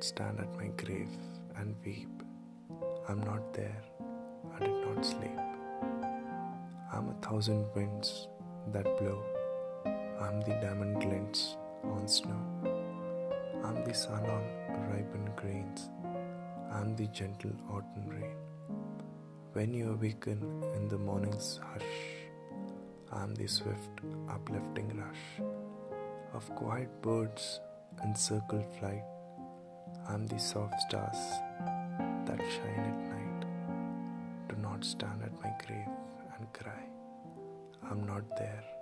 stand at my grave and weep. I'm not there, I did not sleep. I'm a thousand winds that blow. I'm the diamond glints on snow. I'm the sun on ripened grains. I'm the gentle autumn rain. When you awaken in the morning's hush, I'm the swift uplifting rush of quiet birds in circle flight. I'm the soft stars that shine at night. Do not stand at my grave and cry. I'm not there.